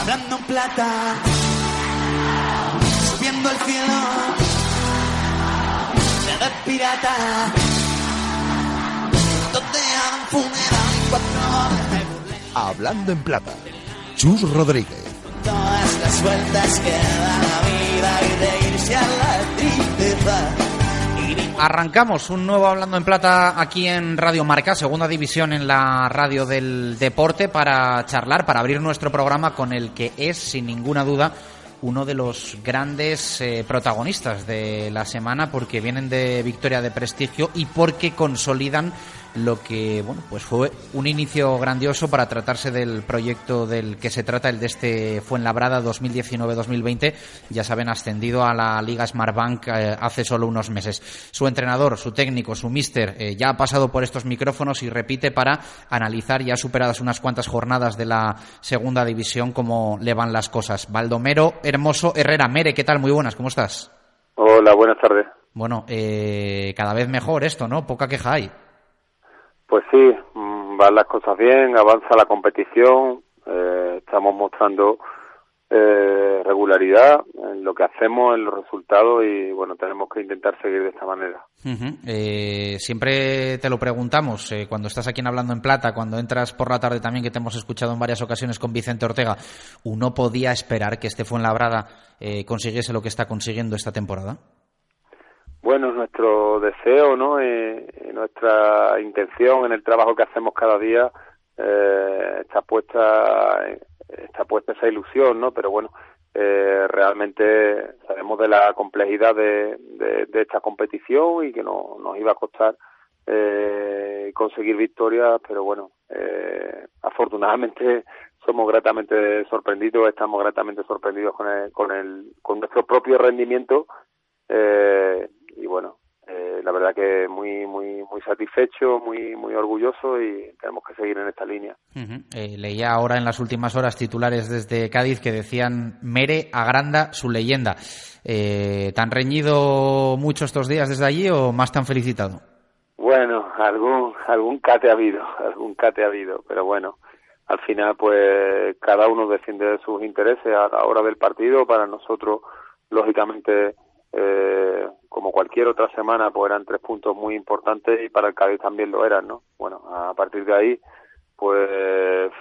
Hablando en plata, subiendo el cielo, se ve pirata, donde hagan funeral cuatro. Hablando en Plata. Chus Rodríguez. Todas las vueltas que da la vida y reírse a la tristeza. Arrancamos un nuevo Hablando en Plata aquí en Radio Marca, segunda división en la radio del deporte, para charlar, para abrir nuestro programa con el que es, sin ninguna duda, uno de los grandes eh, protagonistas de la semana, porque vienen de victoria de prestigio y porque consolidan lo que bueno pues fue un inicio grandioso para tratarse del proyecto del que se trata el de este Fuenlabrada 2019-2020 ya saben ascendido a la Liga Smartbank eh, hace solo unos meses. Su entrenador su técnico su mister eh, ya ha pasado por estos micrófonos y repite para analizar ya superadas unas cuantas jornadas de la segunda división cómo le van las cosas. Baldomero Hermoso Herrera Mere qué tal muy buenas cómo estás Hola, buenas tardes. bueno eh, cada vez mejor esto no poca queja hay Pues sí, mm, van las cosas bien, avanza la competición, eh, estamos mostrando eh, regularidad en lo que hacemos, en los resultados y bueno, tenemos que intentar seguir de esta manera. Eh, siempre te lo preguntamos eh, cuando estás aquí en Hablando en Plata, cuando entras por la tarde también, que te hemos escuchado en varias ocasiones con Vicente Ortega. ¿Uno podía esperar que este Fuenlabrada eh, consiguiese lo que está consiguiendo esta temporada? Bueno, es nuestro deseo, ¿no? Eh, y nuestra intención en el trabajo que hacemos cada día eh, está puesta está puesta esa ilusión, ¿no? Pero bueno, eh, realmente sabemos de la complejidad de, de, esta competición y que no, nos iba a costar eh, conseguir victorias, pero bueno, eh, afortunadamente somos gratamente sorprendidos, estamos gratamente sorprendidos con el, con el, con nuestro propio rendimiento eh, y bueno, eh, la verdad que muy, muy, muy satisfecho, muy, muy orgulloso y tenemos que seguir en esta línea. Eh, leía ahora en las últimas horas titulares desde Cádiz que decían Mere agranda su leyenda. Eh, ¿Te han reñido mucho estos días desde allí o más te han felicitado? Bueno, algún, algún cate ha habido, algún cate ha habido, pero bueno, al final pues cada uno defiende sus intereses a la hora del partido. Para nosotros, lógicamente, eh, como cualquier otra semana, pues eran tres puntos muy importantes y para el Cádiz también lo eran, ¿no? Bueno, a partir de ahí, pues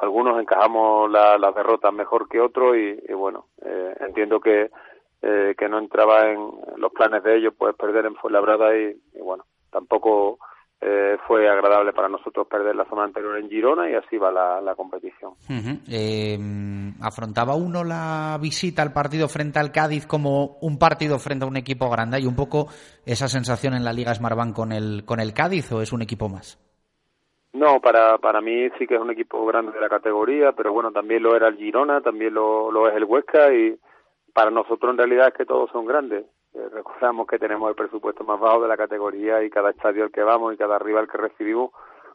algunos encajamos la- las derrotas mejor que otros y, y bueno, eh, entiendo que eh, que no entraba en los planes de ellos pues perder en Fuenlabrada y, y bueno, tampoco eh, fue agradable para nosotros perder la zona anterior en Girona y así va la, la competición. Eh, ¿Afrontaba uno la visita al partido frente al Cádiz como un partido frente a un equipo grande? ¿Hay un poco esa sensación en la Liga Smartbank con el, con el Cádiz o es un equipo más? No, para, para mí sí que es un equipo grande de la categoría, pero bueno, también lo era el Girona, también lo, lo es el Huesca y para nosotros en realidad es que todos son grandes. Eh, recordamos que tenemos el presupuesto más bajo de la categoría y cada estadio al que vamos y cada rival que recibimos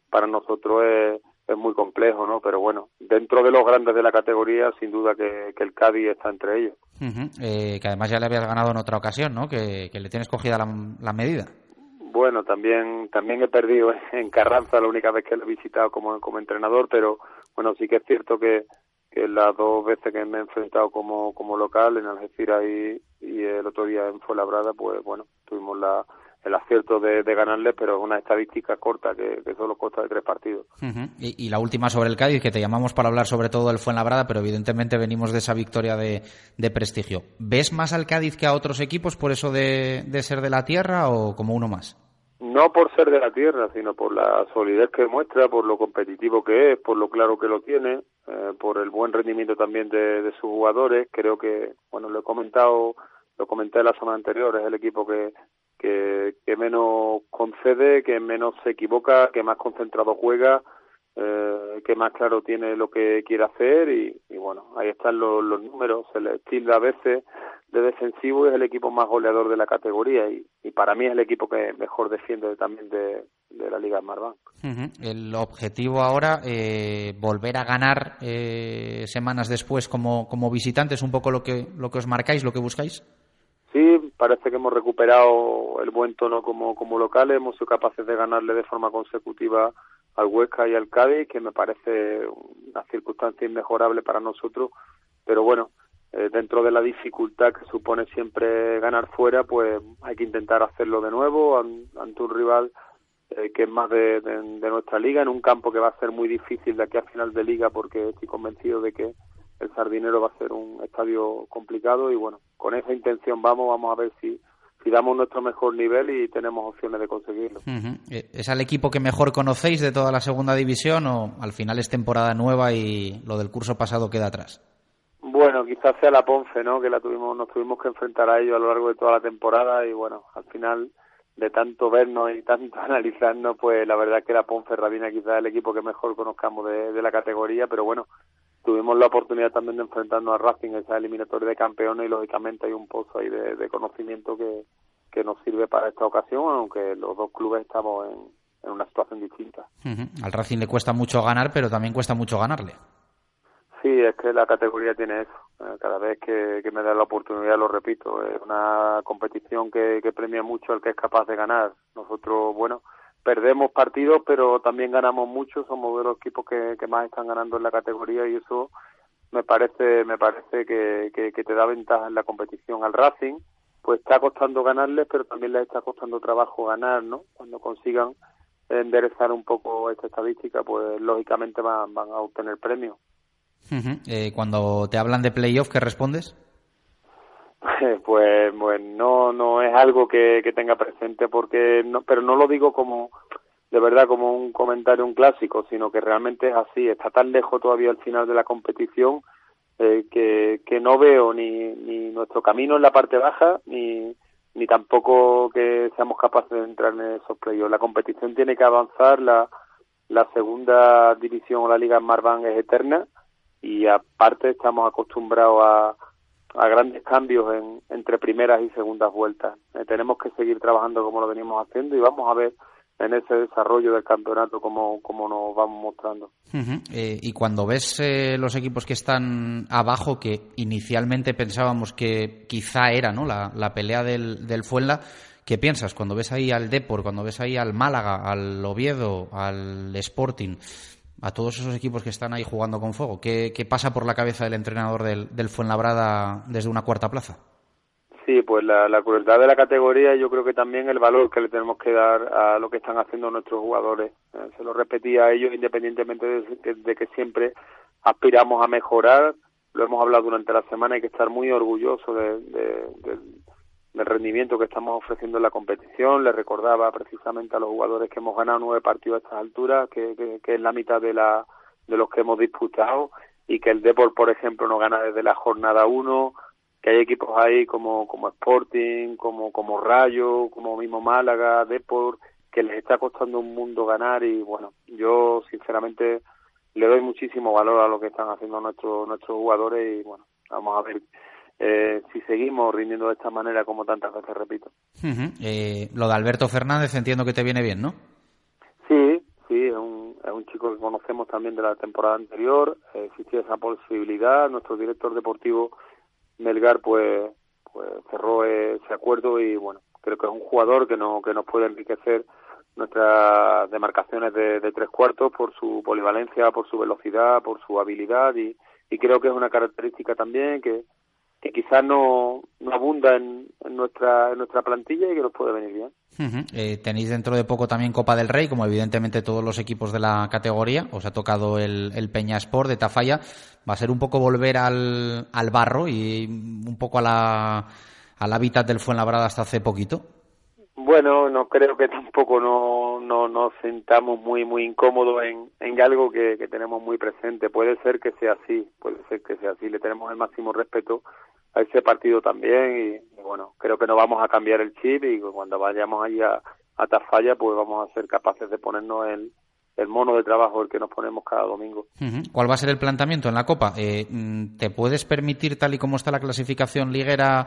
para nosotros es, es muy complejo, ¿no? Pero bueno, dentro de los grandes de la categoría, sin duda que, que el Cádiz está entre ellos. Ujú. Eh, que además ya le habías ganado en otra ocasión, ¿no? Que, que le tienes cogida la, la medida. Bueno, también también he perdido en Carranza la única vez que lo he visitado como, como entrenador, pero bueno, sí que es cierto que, que las dos veces que me he enfrentado como, como local, en Algeciras y, y el otro día en Fuenlabrada, pues bueno, tuvimos la, el acierto de, de ganarles, pero es una estadística corta que, que solo consta de tres partidos. Y, y la última sobre el Cádiz, que te llamamos para hablar sobre todo del Fuenlabrada, pero evidentemente venimos de esa victoria de, de prestigio. ¿Ves más al Cádiz que a otros equipos por eso de, de ser de la tierra o como uno más? No por ser de la tierra, sino por la solidez que muestra, por lo competitivo que es, por lo claro que lo tiene, eh, por el buen rendimiento también de, de sus jugadores. Creo que, bueno, lo he comentado, lo comenté en la zona anterior, es el equipo que, que, que menos concede, que menos se equivoca, que más concentrado juega, eh, que más claro tiene lo que quiere hacer y, y bueno, ahí están los, los números. Se le tilda a veces de defensivo y es el equipo más goleador de la categoría y, y para mí es el equipo que mejor defiende también de, de la Liga Smartbank. Ujú. El objetivo ahora, eh, volver a ganar eh, semanas después como, como visitantes, un poco lo que, lo que os marcáis, lo que buscáis. Sí, parece que hemos recuperado el buen tono como, como locales, hemos sido capaces de ganarle de forma consecutiva al Huesca y al Cádiz, que me parece una circunstancia inmejorable para nosotros, pero bueno, dentro de la dificultad que supone siempre ganar fuera, pues hay que intentar hacerlo de nuevo ante un rival eh, que es más de, nuestra liga, en un campo que va a ser muy difícil de aquí a final de liga, porque estoy convencido de que el Sardinero va a ser un estadio complicado y bueno, con esa intención vamos, vamos a ver si si damos nuestro mejor nivel y tenemos opciones de conseguirlo. Eh, ¿Es al equipo que mejor conocéis de toda la segunda división o al final es temporada nueva y lo del curso pasado queda atrás? Bueno, quizás sea la Ponce, ¿no? Que la tuvimos, nos tuvimos que enfrentar a ellos a lo largo de toda la temporada y bueno, al final de tanto vernos y tanto analizarnos, pues la verdad que la Ponce Rabina quizás es el equipo que mejor conozcamos de, la categoría, pero bueno, tuvimos la oportunidad también de enfrentarnos a Racing en esa eliminatoria de campeones y lógicamente hay un pozo ahí de, conocimiento que, que nos sirve para esta ocasión, aunque los dos clubes estamos en, en una situación distinta. Al Racing le cuesta mucho ganar, pero también cuesta mucho ganarle. Sí, es que la categoría tiene eso. Eh, cada vez que, me da la oportunidad lo repito. Es una competición que, premia mucho al que es capaz de ganar. Nosotros, bueno, perdemos partidos, pero también ganamos mucho. Somos de los equipos que, más están ganando en la categoría y eso me parece me parece que, que, te da ventaja en la competición. Al Racing, pues está costando ganarles, pero también les está costando trabajo ganar, ¿no? Cuando consigan enderezar un poco esta estadística, pues lógicamente van, van a obtener premios. Eh, cuando te hablan de playoff, ¿qué respondes? Pues, pues no, no es algo que, tenga presente porque, no, pero no lo digo como, de verdad, como un comentario, un clásico, sino que realmente es así. Está tan lejos todavía al final de la competición eh, que, que no veo ni, ni nuestro camino en la parte baja ni, ni tampoco que seamos capaces de entrar en esos playoffs. La competición tiene que avanzar, la, la segunda división o la Liga Marván es eterna y aparte estamos acostumbrados a, a grandes cambios en, entre primeras y segundas vueltas. Eh, tenemos que seguir trabajando como lo venimos haciendo y vamos a ver en ese desarrollo del campeonato cómo, cómo nos vamos mostrando. Eh, y cuando ves eh, los equipos que están abajo, que inicialmente pensábamos que quizá era ¿no? la, la pelea del, del Fuenla, ¿qué piensas cuando ves ahí al Depor, cuando ves ahí al Málaga, al Oviedo, al Sporting? A todos esos equipos que están ahí jugando con fuego? ¿Qué, pasa por la cabeza del entrenador del, del, Fuenlabrada desde una cuarta plaza? Sí, pues la, la crueldad de la categoría y yo creo que también el valor que le tenemos que dar a lo que están haciendo nuestros jugadores. Eh, se lo repetía a ellos independientemente de, que siempre aspiramos a mejorar. Lo hemos hablado durante la semana, hay que estar muy orgulloso de, del rendimiento que estamos ofreciendo en la competición. Le recordaba precisamente a los jugadores que hemos ganado nueve partidos a estas alturas, que, es la mitad de, la, de los que hemos disputado, y que el Deport, por ejemplo, no gana desde la jornada uno, que hay equipos ahí como, como Sporting, como, como Rayo, como mismo Málaga, Deport, que les está costando un mundo ganar y bueno, yo sinceramente le doy muchísimo valor a lo que están haciendo nuestros nuestros jugadores y bueno, vamos a ver eh, si seguimos rindiendo de esta manera como tantas veces repito. eh, lo de Alberto Fernández entiendo que te viene bien, ¿no? Sí, sí, es un, es un chico que conocemos también de la temporada anterior, eh, existía esa posibilidad, nuestro director deportivo Melgar pues, pues cerró ese acuerdo y bueno, creo que es un jugador que, no, que nos puede enriquecer nuestras demarcaciones de, de tres cuartos por su polivalencia, por su velocidad, por su habilidad y, y creo que es una característica también que, que quizás no, no abunda en, nuestra, en nuestra plantilla y que nos puede venir bien. Eh, tenéis dentro de poco también Copa del Rey, como evidentemente todos los equipos de la categoría. Os ha tocado el, el Peña Sport de Tafalla. Va a ser un poco volver al, al barro y un poco a la, al hábitat del Fuenlabrada hasta hace poquito. Bueno, no creo que tampoco no, no nos sintamos muy muy incómodos en, en algo que, que tenemos muy presente. Puede ser que sea así, puede ser que sea así. Le tenemos el máximo respeto a ese partido también y, bueno, creo que no vamos a cambiar el chip y cuando vayamos allí a, a Tafalla pues vamos a ser capaces de ponernos el, el mono de trabajo el que nos ponemos cada domingo. ¿Cuál va a ser el planteamiento en la Copa? Eh, mm, ¿Te puedes permitir, tal y como está la clasificación liguera,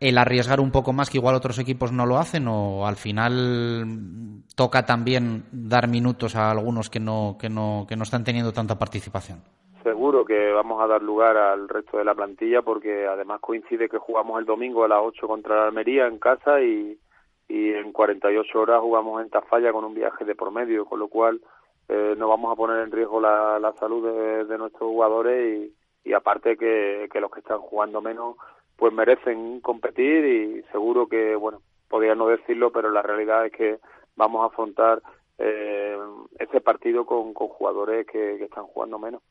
el arriesgar un poco más que igual otros equipos no lo hacen o al final toca también dar minutos a algunos que no, que no, que no están teniendo tanta participación? Seguro que vamos a dar lugar al resto de la plantilla porque además coincide que jugamos el domingo a las 8 contra la Almería en casa y, y en 48 horas jugamos en Tafalla con un viaje de por medio, con lo cual eh, no vamos a poner en riesgo la, la salud de, nuestros jugadores y, y aparte que, que los que están jugando menos pues merecen competir y seguro que, bueno, podría no decirlo, pero la realidad es que vamos a afrontar eh, ese partido con, con jugadores que, están jugando menos.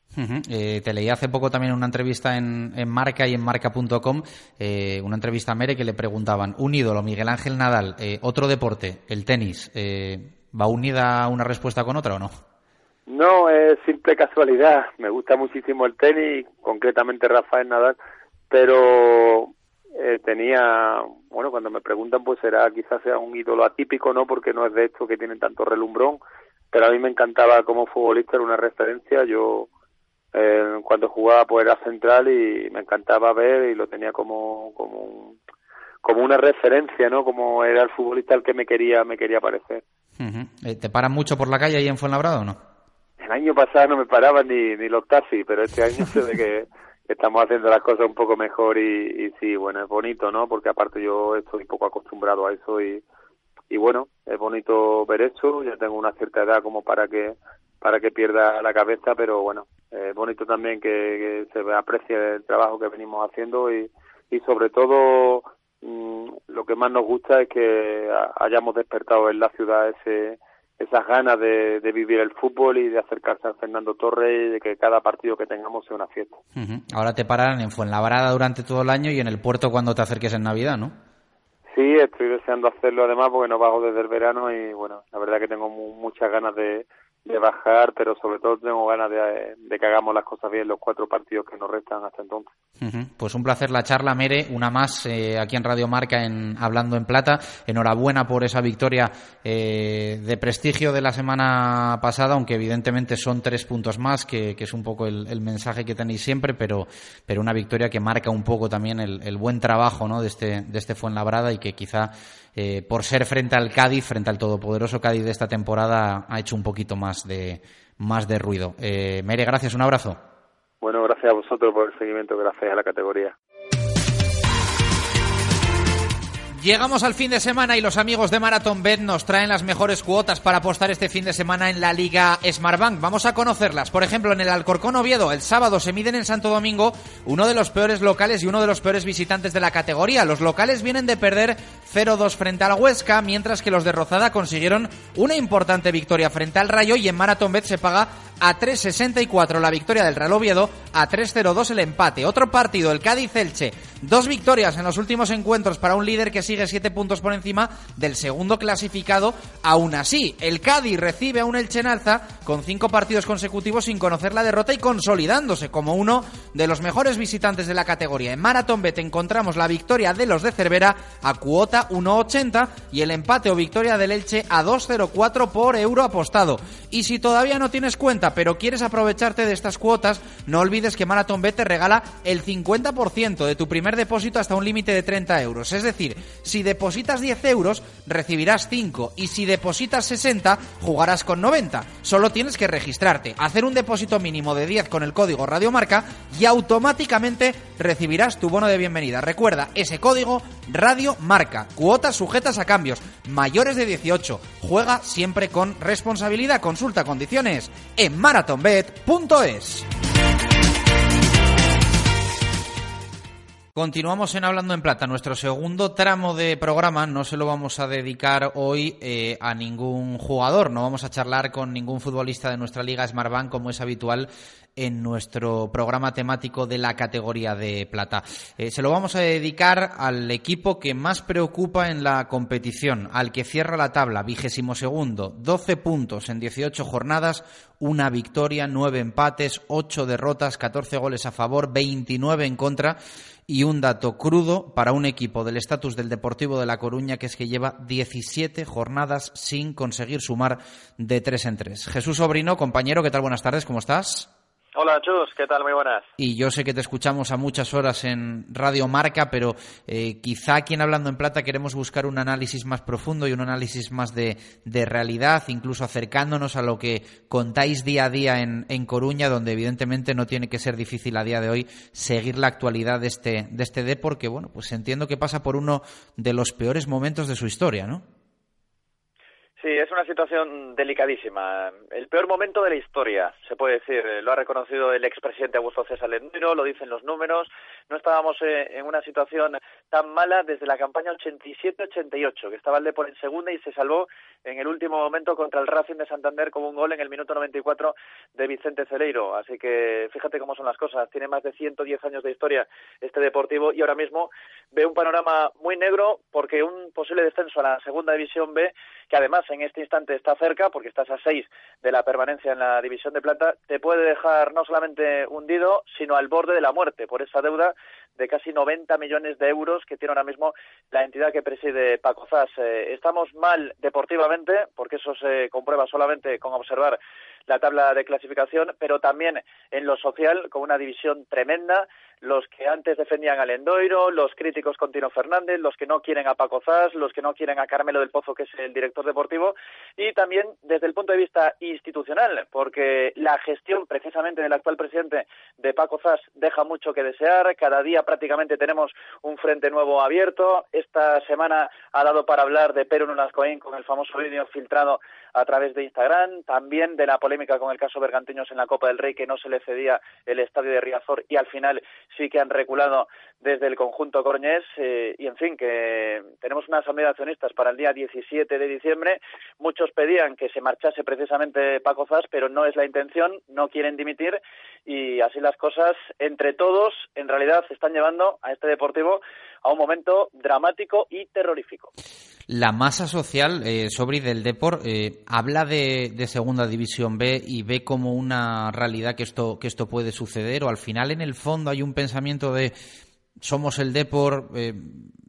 eh, te leí hace poco también una entrevista en, en Marca y en Marca.com, eh, una entrevista a Mere que le preguntaban, un ídolo, Miguel Ángel Nadal, eh, otro deporte, el tenis, eh, ¿va unida una respuesta con otra o no? No, es simple casualidad. Me gusta muchísimo el tenis, concretamente Rafael Nadal, pero eh, tenía, bueno, cuando me preguntan, pues será quizás sea un ídolo atípico, ¿no? Porque no es de estos que tienen tanto relumbrón, pero a mí me encantaba como futbolista, era una referencia. Yo, eh, cuando jugaba, pues era central y me encantaba ver y lo tenía como, como, como una referencia, ¿no? Como era el futbolista al que me quería, me quería parecer. Eh, ¿Te paran mucho por la calle ahí en Fuenlabrada o no? El año pasado no me paraban ni, ni los taxis, pero este año sé de que estamos haciendo las cosas un poco mejor y, y sí, bueno, es bonito, ¿no? Porque aparte yo estoy un poco acostumbrado a eso y, y bueno, es bonito ver eso, ya tengo una cierta edad como para que para que pierda la cabeza, pero bueno, es bonito también que, se aprecie el trabajo que venimos haciendo y, y sobre todo mm, lo que más nos gusta es que hayamos despertado en la ciudad ese esas ganas de, vivir el fútbol y de acercarse a Fernando Torres y de que cada partido que tengamos sea una fiesta. Ahora te pararán en Fuenlabrada durante todo el año y en el puerto cuando te acerques en Navidad, ¿no? Sí, estoy deseando hacerlo además porque no bajo desde el verano y bueno, la verdad que tengo muchas ganas de, de bajar, pero sobre todo tengo ganas de, que hagamos las cosas bien los cuatro partidos que nos restan hasta entonces. Pues un placer la charla, Mere, una más eh, aquí en Radio Marca en Hablando en Plata. Enhorabuena por esa victoria eh, de prestigio de la semana pasada, aunque evidentemente son tres puntos más, que, es un poco el, mensaje que tenéis siempre, pero, pero una victoria que marca un poco también el, el buen trabajo ¿no? de, este, de este Fuenlabrada y que quizá eh, por ser frente al Cádiz, frente al todopoderoso Cádiz de esta temporada, ha hecho un poquito más de, más de ruido. Eh, Mere, gracias, un abrazo. Bueno, gracias a vosotros por el seguimiento, gracias a la categoría. Llegamos al fin de semana y los amigos de Marathon Bet nos traen las mejores cuotas para apostar este fin de semana en la Liga Smartbank. Vamos a conocerlas. Por ejemplo, en el Alcorcón Oviedo, el sábado se miden en Santo Domingo uno de los peores locales y uno de los peores visitantes de la categoría. Los locales vienen de perder 0-2 frente al Huesca, mientras que los de Rozada consiguieron una importante victoria frente al Rayo y en Marathon Bet se paga a 3.64 la victoria del Real Oviedo, a 3.02 el empate. Otro partido, el Cádiz-Elche. Dos victorias en los últimos encuentros para un líder que sigue siete puntos por encima del segundo clasificado. Aún así, el Cádiz recibe a un Elche en alza con cinco partidos consecutivos sin conocer la derrota y consolidándose como uno de los mejores visitantes de la categoría. En Marathon Bet encontramos la victoria de los de Cervera a cuota 1.80 y el empate o victoria del Elche a 2.04 por euro apostado. Y si todavía no tienes cuenta pero quieres aprovecharte de estas cuotas, no olvides que Marathon Bet te regala el 50% de tu primer depósito hasta un límite de 30 euros. Es decir, si depositas 10 euros, recibirás 5 y si depositas 60, jugarás con 90. Solo tienes que registrarte, hacer un depósito mínimo de 10 con el código Radiomarca y automáticamente recibirás tu bono de bienvenida. Recuerda ese código Radio Marca. Cuotas sujetas a cambios. Mayores de 18. Juega siempre con responsabilidad. Consulta condiciones en marathonbet.es. Continuamos en Hablando en Plata. Nuestro segundo tramo de programa no se lo vamos a dedicar hoy eh, a ningún jugador. No vamos a charlar con ningún futbolista de nuestra liga Smartbank como es habitual en nuestro programa temático de la categoría de plata. Eh, se lo vamos a dedicar al equipo que más preocupa en la competición, al que cierra la tabla, vigésimo segundo, 12 puntos en 18 jornadas, una victoria, nueve empates, ocho derrotas, 14 goles a favor, 29 en contra y un dato crudo para un equipo del estatus del Deportivo de La Coruña, que es que lleva 17 jornadas sin conseguir sumar de tres en tres. Jesús Sobrino, compañero, ¿qué tal? Buenas tardes, ¿cómo estás? Hola, Chus, ¿qué tal? Muy buenas. Y yo sé que te escuchamos a muchas horas en Radio Marca, pero eh, quizá aquí en Hablando en Plata queremos buscar un análisis más profundo y un análisis más de, realidad, incluso acercándonos a lo que contáis día a día en, en, Coruña, donde evidentemente no tiene que ser difícil a día de hoy seguir la actualidad de este, de este D, porque bueno, pues entiendo que pasa por uno de los peores momentos de su historia, ¿no? Sí, es una situación delicadísima. El peor momento de la historia, se puede decir. Lo ha reconocido el expresidente Augusto César Lendero, lo dicen los números. No estábamos eh, en una situación tan mala desde la campaña 87-88, que estaba el Depor en segunda y se salvó en el último momento contra el Racing de Santander con un gol en el minuto 94 de Vicente Celeiro. Así que fíjate cómo son las cosas. Tiene más de 110 años de historia este Deportivo y ahora mismo ve un panorama muy negro porque un posible descenso a la segunda división B, que además en este instante está cerca, porque estás a seis de la permanencia en la división de plata, te puede dejar no solamente hundido, sino al borde de la muerte por esa deuda de casi 90 millones de euros que tiene ahora mismo la entidad que preside Paco Zas. Eh, estamos mal deportivamente, porque eso se comprueba solamente con observar la tabla de clasificación, pero también en lo social, con una división tremenda, los que antes defendían al Endoiro, los críticos con Tino Fernández, los que no quieren a Paco Zas, los que no quieren a Carmelo del Pozo, que es el director deportivo, y también desde el punto de vista institucional, porque la gestión precisamente del actual presidente de Paco Zas deja mucho que desear, cada día prácticamente tenemos un frente nuevo abierto, esta semana ha dado para hablar de Perú Nunascoín con el famoso vídeo filtrado a través de Instagram, también de la polémica con el caso Bergantiños en la Copa del Rey, que no se le cedía el estadio de Riazor y al final sí que han reculado desde el conjunto Corñés eh, y en fin que tenemos una asamblea de accionistas para el día 17 de diciembre. Muchos pedían que se marchase precisamente Paco Zas pero no es la intención no quieren dimitir. Y así las cosas entre todos en realidad están llevando a este deportivo a un momento dramático y terrorífico. La masa social, eh, Sobri del Depor, eh, habla de, Segunda División B y ve como una realidad que esto, que esto puede suceder, o al final en el fondo hay un pensamiento de somos el Depor, eh,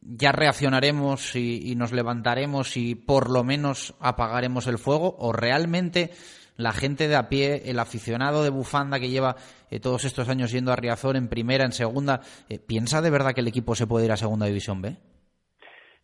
ya reaccionaremos y, nos levantaremos y por lo menos apagaremos el fuego, o realmente la gente de a pie, el aficionado de bufanda que lleva eh, todos estos años yendo a Riazor en primera, en segunda, ¿piensa de verdad que el equipo se puede ir a Segunda División B?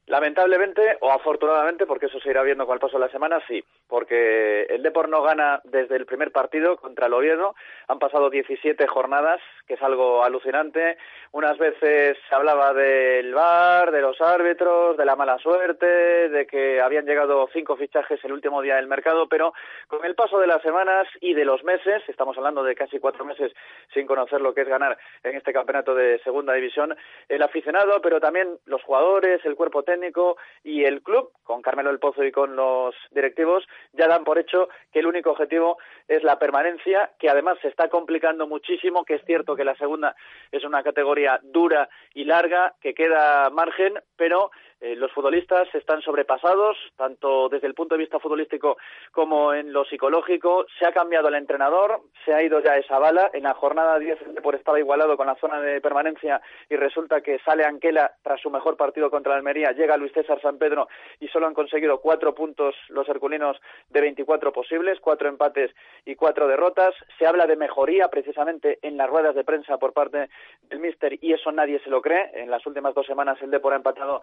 Lamentablemente o afortunadamente, porque eso se irá viendo con el paso de la semana, sí, porque el Depor no gana desde el primer partido contra el Oviedo. Han pasado 17 jornadas, que es algo alucinante. Unas veces se hablaba del VAR, de los árbitros, de la mala suerte, de que habían llegado cinco fichajes el último día del mercado, pero con el paso de las semanas y de los meses, estamos hablando de casi cuatro meses sin conocer lo que es ganar en este campeonato de segunda división, el aficionado, pero también los jugadores, el cuerpo técnico, técnico y el club, con Carmelo del Pozo y con los directivos, ya dan por hecho que el único objetivo es la permanencia, que además se está complicando muchísimo, que es cierto que la segunda es una categoría dura y larga, que queda margen, pero eh, los futbolistas están sobrepasados, tanto desde el punto de vista futbolístico como en lo psicológico. Se ha cambiado el entrenador, se ha ido ya esa bala. En la jornada 10 por estaba igualado con la zona de permanencia y resulta que sale Anquela tras su mejor partido contra la Almería. Llega Luis César San Pedro y solo han conseguido cuatro puntos los herculinos de 24 posibles, cuatro empates y cuatro derrotas. Se habla de mejoría precisamente en las ruedas de prensa por parte del míster y eso nadie se lo cree. En las últimas dos semanas el Depor ha empatado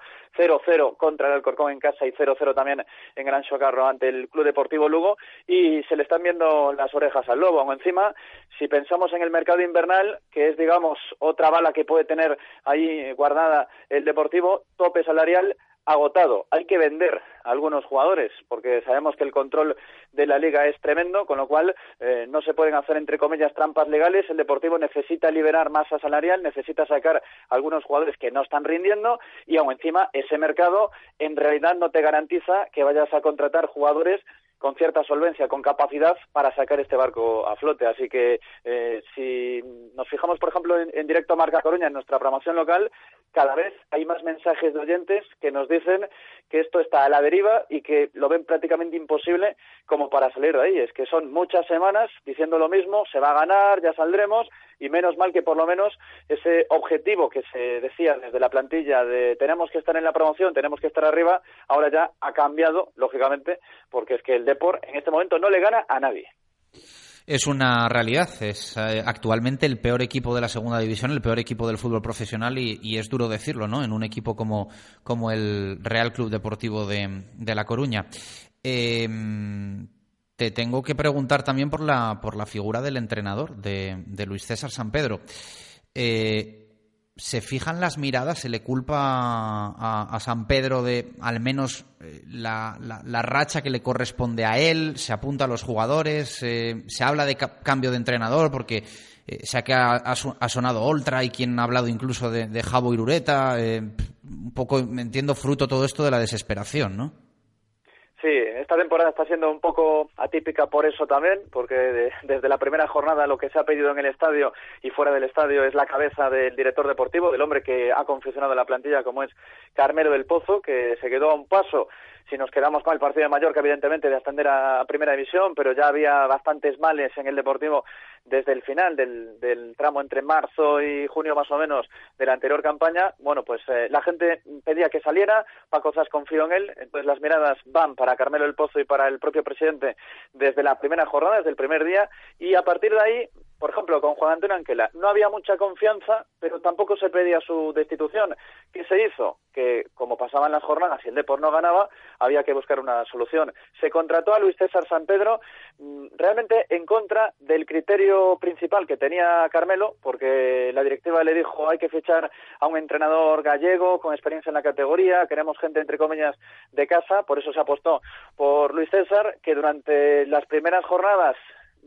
0-0 contra el Alcorcón en casa y 0-0 también en Gran Chocarro ante el Club Deportivo Lugo y se le están viendo las orejas al lobo. Aún encima, si pensamos en el mercado invernal, que es, digamos, otra bala que puede tener ahí guardada el Deportivo, tope salarial agotado. Hay que vender a algunos jugadores porque sabemos que el control de la liga es tremendo, con lo cual eh, no se pueden hacer entre comillas trampas legales. El Deportivo necesita liberar masa salarial, necesita sacar algunos jugadores que no están rindiendo y aún encima ese mercado en realidad no te garantiza que vayas a contratar jugadores con cierta solvencia, con capacidad para sacar este barco a flote. Así que eh, si nos fijamos, por ejemplo, en, directo a Marca Coruña, en nuestra promoción local, cada vez hay más mensajes de oyentes que nos dicen que esto está a la deriva y que lo ven prácticamente imposible como para salir de ahí. Es que son muchas semanas diciendo lo mismo, se va a ganar, ya saldremos, y menos mal que por lo menos ese objetivo que se decía desde la plantilla de tenemos que estar en la promoción, tenemos que estar arriba, ahora ya ha cambiado, lógicamente, porque es que el Deport en este momento no le gana a nadie. Es una realidad, es eh, actualmente el peor equipo de la segunda división, el peor equipo del fútbol profesional y, es duro decirlo, ¿no? En un equipo como, como el Real Club Deportivo de, de La Coruña. Eh, te tengo que preguntar también por la, por la figura del entrenador, de, Luis César San Pedro. Eh, se fijan las miradas, se le culpa a, San Pedro de al menos eh, la, racha que le corresponde a él, se apunta a los jugadores, eh, se habla de cambio de entrenador porque eh, sé que ha, sonado Oltra y quien ha hablado incluso de, de Jabo Irureta, un poco entiendo fruto todo esto de la desesperación, ¿no? Sí, esta temporada está siendo un poco atípica por eso también, porque desde la primera jornada lo que se ha pedido en el estadio y fuera del estadio es la cabeza del director deportivo, del hombre que ha confeccionado la plantilla, como es Carmelo del Pozo, que se quedó a un paso. Si nos quedamos con el partido de Mallorca, evidentemente, de ascender a, Primera División, pero ya había bastantes males en el Deportivo desde el final del, tramo entre marzo y junio más o menos de la anterior campaña. Bueno, pues eh, la gente pedía que saliera, Paco Zas confió en él, entonces las miradas van para Carmelo El Pozo y para el propio presidente desde la primera jornada, desde el primer día, y a partir de ahí por ejemplo, con Juan Antonio Anquela, no había mucha confianza, pero tampoco se pedía su destitución. ¿Qué se hizo? Que, como pasaban las jornadas y el Depor no ganaba, había que buscar una solución. Se contrató a Luis César San Pedro mm, realmente en contra del criterio principal que tenía Carmelo, porque la directiva le dijo hay que fichar a un entrenador gallego con experiencia en la categoría, queremos gente, entre comillas, de casa, por eso se apostó por Luis César, que durante las primeras jornadas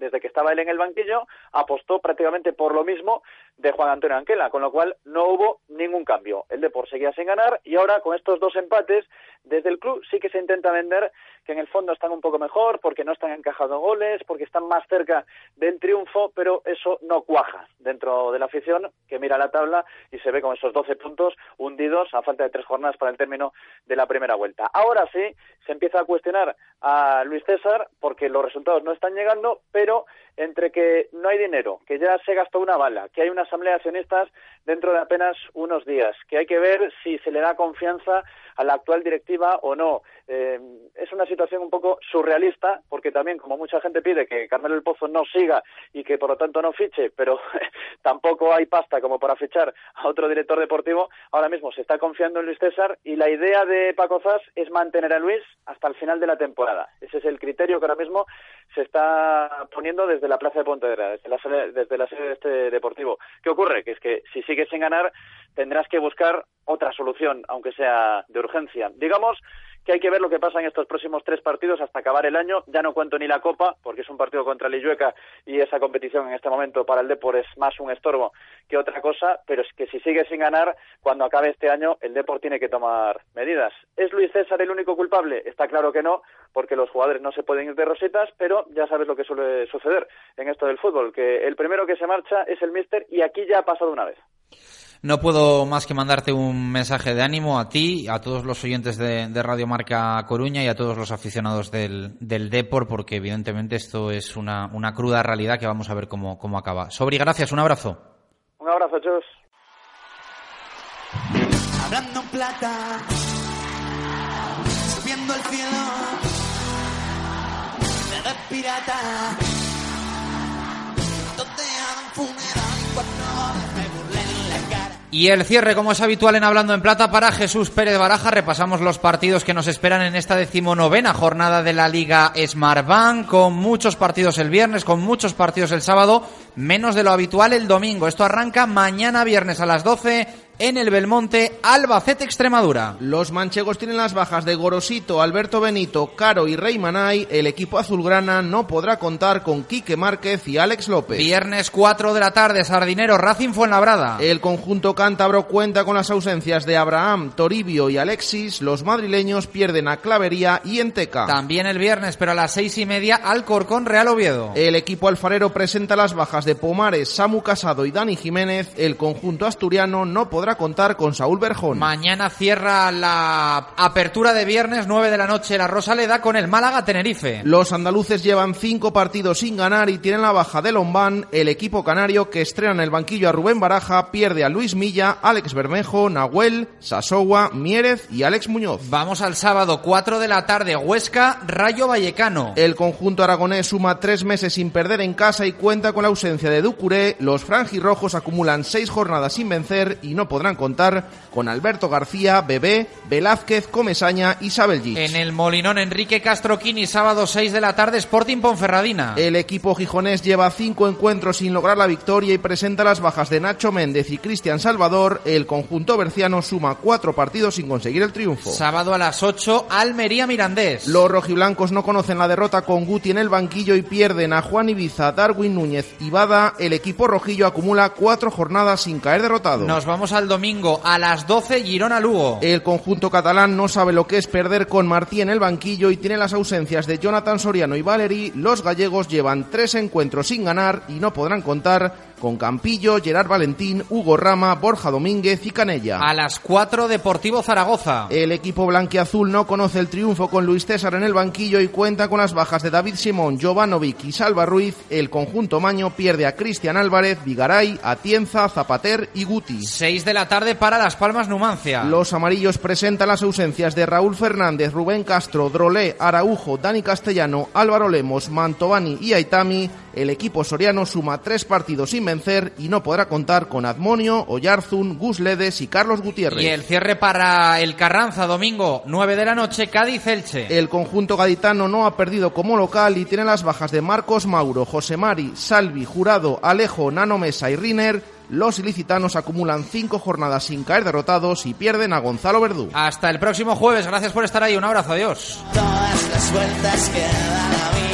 desde que estaba él en el banquillo, apostó prácticamente por lo mismo de Juan Antonio Anquela, con lo cual no hubo ningún cambio. El Depor seguía sin ganar y ahora con estos dos empates, desde el club sí que se intenta vender que en el fondo están un poco mejor, porque no están encajando goles, porque están más cerca del triunfo, pero eso no cuaja dentro de la afición que mira la tabla y se ve con esos 12 puntos hundidos a falta de tres jornadas para el término de la primera vuelta. Ahora sí, se empieza a cuestionar a Luis César porque los resultados no están llegando, pero entre que no hay dinero, que ya se gastó una bala, que hay una asamblea de accionistas dentro de apenas unos días, que hay que ver si se le da confianza a la actual directiva o no. Eh, es una situación un poco surrealista, porque también, como mucha gente pide que Carmelo el Pozo no siga y que por lo tanto no fiche, pero tampoco hay pasta como para fichar a otro director deportivo, ahora mismo se está confiando en Luis César y la idea de Paco Zas es mantener a Luis hasta el final de la temporada. Ese es el criterio que ahora mismo se está poniendo desde la Plaza de Pontevedra, desde la sede, desde la sede de este deportivo. ¿Qué ocurre? Que es que si sigues sin ganar, tendrás que buscar otra solución, aunque sea de urgencia. Digamos que hay que ver lo que pasa en estos próximos tres partidos hasta acabar el año. Ya no cuento ni la Copa, porque es un partido contra Lillueca y esa competición en este momento para el Depor es más un estorbo que otra cosa, pero es que si sigue sin ganar, cuando acabe este año, el Depor tiene que tomar medidas. ¿Es Luis César el único culpable? Está claro que no, porque los jugadores no se pueden ir de rosetas, pero ya sabes lo que suele suceder en esto del fútbol, que el primero que se marcha es el míster y aquí ya ha pasado una vez. No puedo más que mandarte un mensaje de ánimo a ti, a todos los oyentes de, Radio Marca Coruña y a todos los aficionados del, del Depor, porque evidentemente esto es una, una cruda realidad que vamos a ver cómo, cómo acaba. Sobri, gracias, un abrazo. Un abrazo, chus. Hablando plata, subiendo el cielo, de pirata, donde funeral y cuatro y el cierre, como es habitual en Hablando en Plata, para Jesús Pérez Baraja. Repasamos los partidos que nos esperan en esta decimonovena jornada de la Liga Smartbank, con muchos partidos el viernes, con muchos partidos el sábado, menos de lo habitual el domingo. Esto arranca mañana viernes a las 12 en el Belmonte, Albacete Extremadura. Los manchegos tienen las bajas de Gorosito, Alberto Benito, Caro y Rey Manay. El equipo azulgrana no podrá contar con Quique Márquez y Alex López. Viernes 4 de la tarde, Sardinero, Racing Fuenlabrada. El conjunto cántabro cuenta con las ausencias de Abraham, Toribio y Alexis. Los madrileños pierden a Clavería y Enteca. También el viernes, pero a las seis y media, Alcorcón Real Oviedo. El equipo alfarero presenta las bajas de Pomares, Samu Casado y Dani Jiménez. El conjunto asturiano no podrá podrá contar con Saúl Berjón. Mañana cierra la apertura de viernes 9 de la noche la Rosaleda con el Málaga Tenerife. Los andaluces llevan cinco partidos sin ganar y tienen la baja de Lombán. El equipo canario que estrena en el banquillo a Rubén Baraja pierde a Luis Milla, Alex Bermejo, Nahuel, Sasowa, Mierez y Alex Muñoz. Vamos al sábado 4 de la tarde Huesca, Rayo Vallecano. El conjunto aragonés suma tres meses sin perder en casa y cuenta con la ausencia de Ducuré. Los franjirrojos acumulan seis jornadas sin vencer y no podrán contar con Alberto García, Bebé, Velázquez, Comesaña y Sabeljic. En el Molinón, Enrique Castroquini, sábado 6 de la tarde, Sporting Ponferradina. El equipo gijonés lleva cinco encuentros sin lograr la victoria y presenta las bajas de Nacho Méndez y Cristian Salvador. El conjunto berciano suma cuatro partidos sin conseguir el triunfo. Sábado a las 8, Almería Mirandés. Los rojiblancos no conocen la derrota con Guti en el banquillo y pierden a Juan Ibiza, Darwin Núñez y Bada. El equipo rojillo acumula cuatro jornadas sin caer derrotado. Nos vamos al domingo a las 12, Girona Lugo. El conjunto catalán no sabe lo que es perder con Martí en el banquillo y tiene las ausencias de Jonathan Soriano y Valery. Los gallegos llevan tres encuentros sin ganar y no podrán contar con Campillo, Gerard Valentín, Hugo Rama, Borja Domínguez y Canella. A las 4, Deportivo Zaragoza. El equipo blanquiazul no conoce el triunfo con Luis César en el banquillo y cuenta con las bajas de David Simón, Jovanovic y Salva Ruiz. El conjunto maño pierde a Cristian Álvarez, Vigaray, Atienza, Zapater y Guti. 6 de la tarde para Las Palmas Numancia. Los amarillos presentan las ausencias de Raúl Fernández, Rubén Castro, Drolé, Araujo, Dani Castellano, Álvaro Lemos, Mantovani y Aitami. El equipo soriano suma tres partidos sin vencer y no podrá contar con Admonio, Oyarzún, Gus Ledes y Carlos Gutiérrez. Y el cierre para el Carranza, domingo 9 de la noche, Cádiz-Elche. El conjunto gaditano no ha perdido como local y tiene las bajas de Marcos Mauro, José Mari, Salvi, Jurado, Alejo, Nano Mesa y Riner. Los ilicitanos acumulan cinco jornadas sin caer derrotados y pierden a Gonzalo Verdú. Hasta el próximo jueves. Gracias por estar ahí. Un abrazo. Adiós. Todas las vueltas que da la vida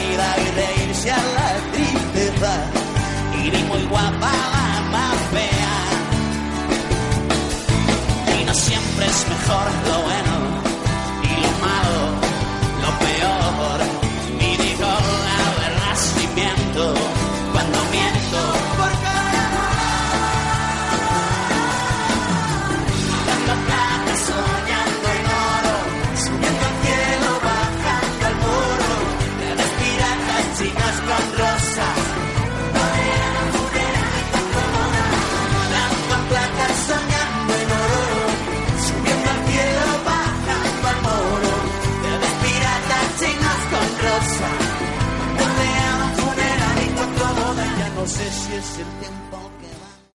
si es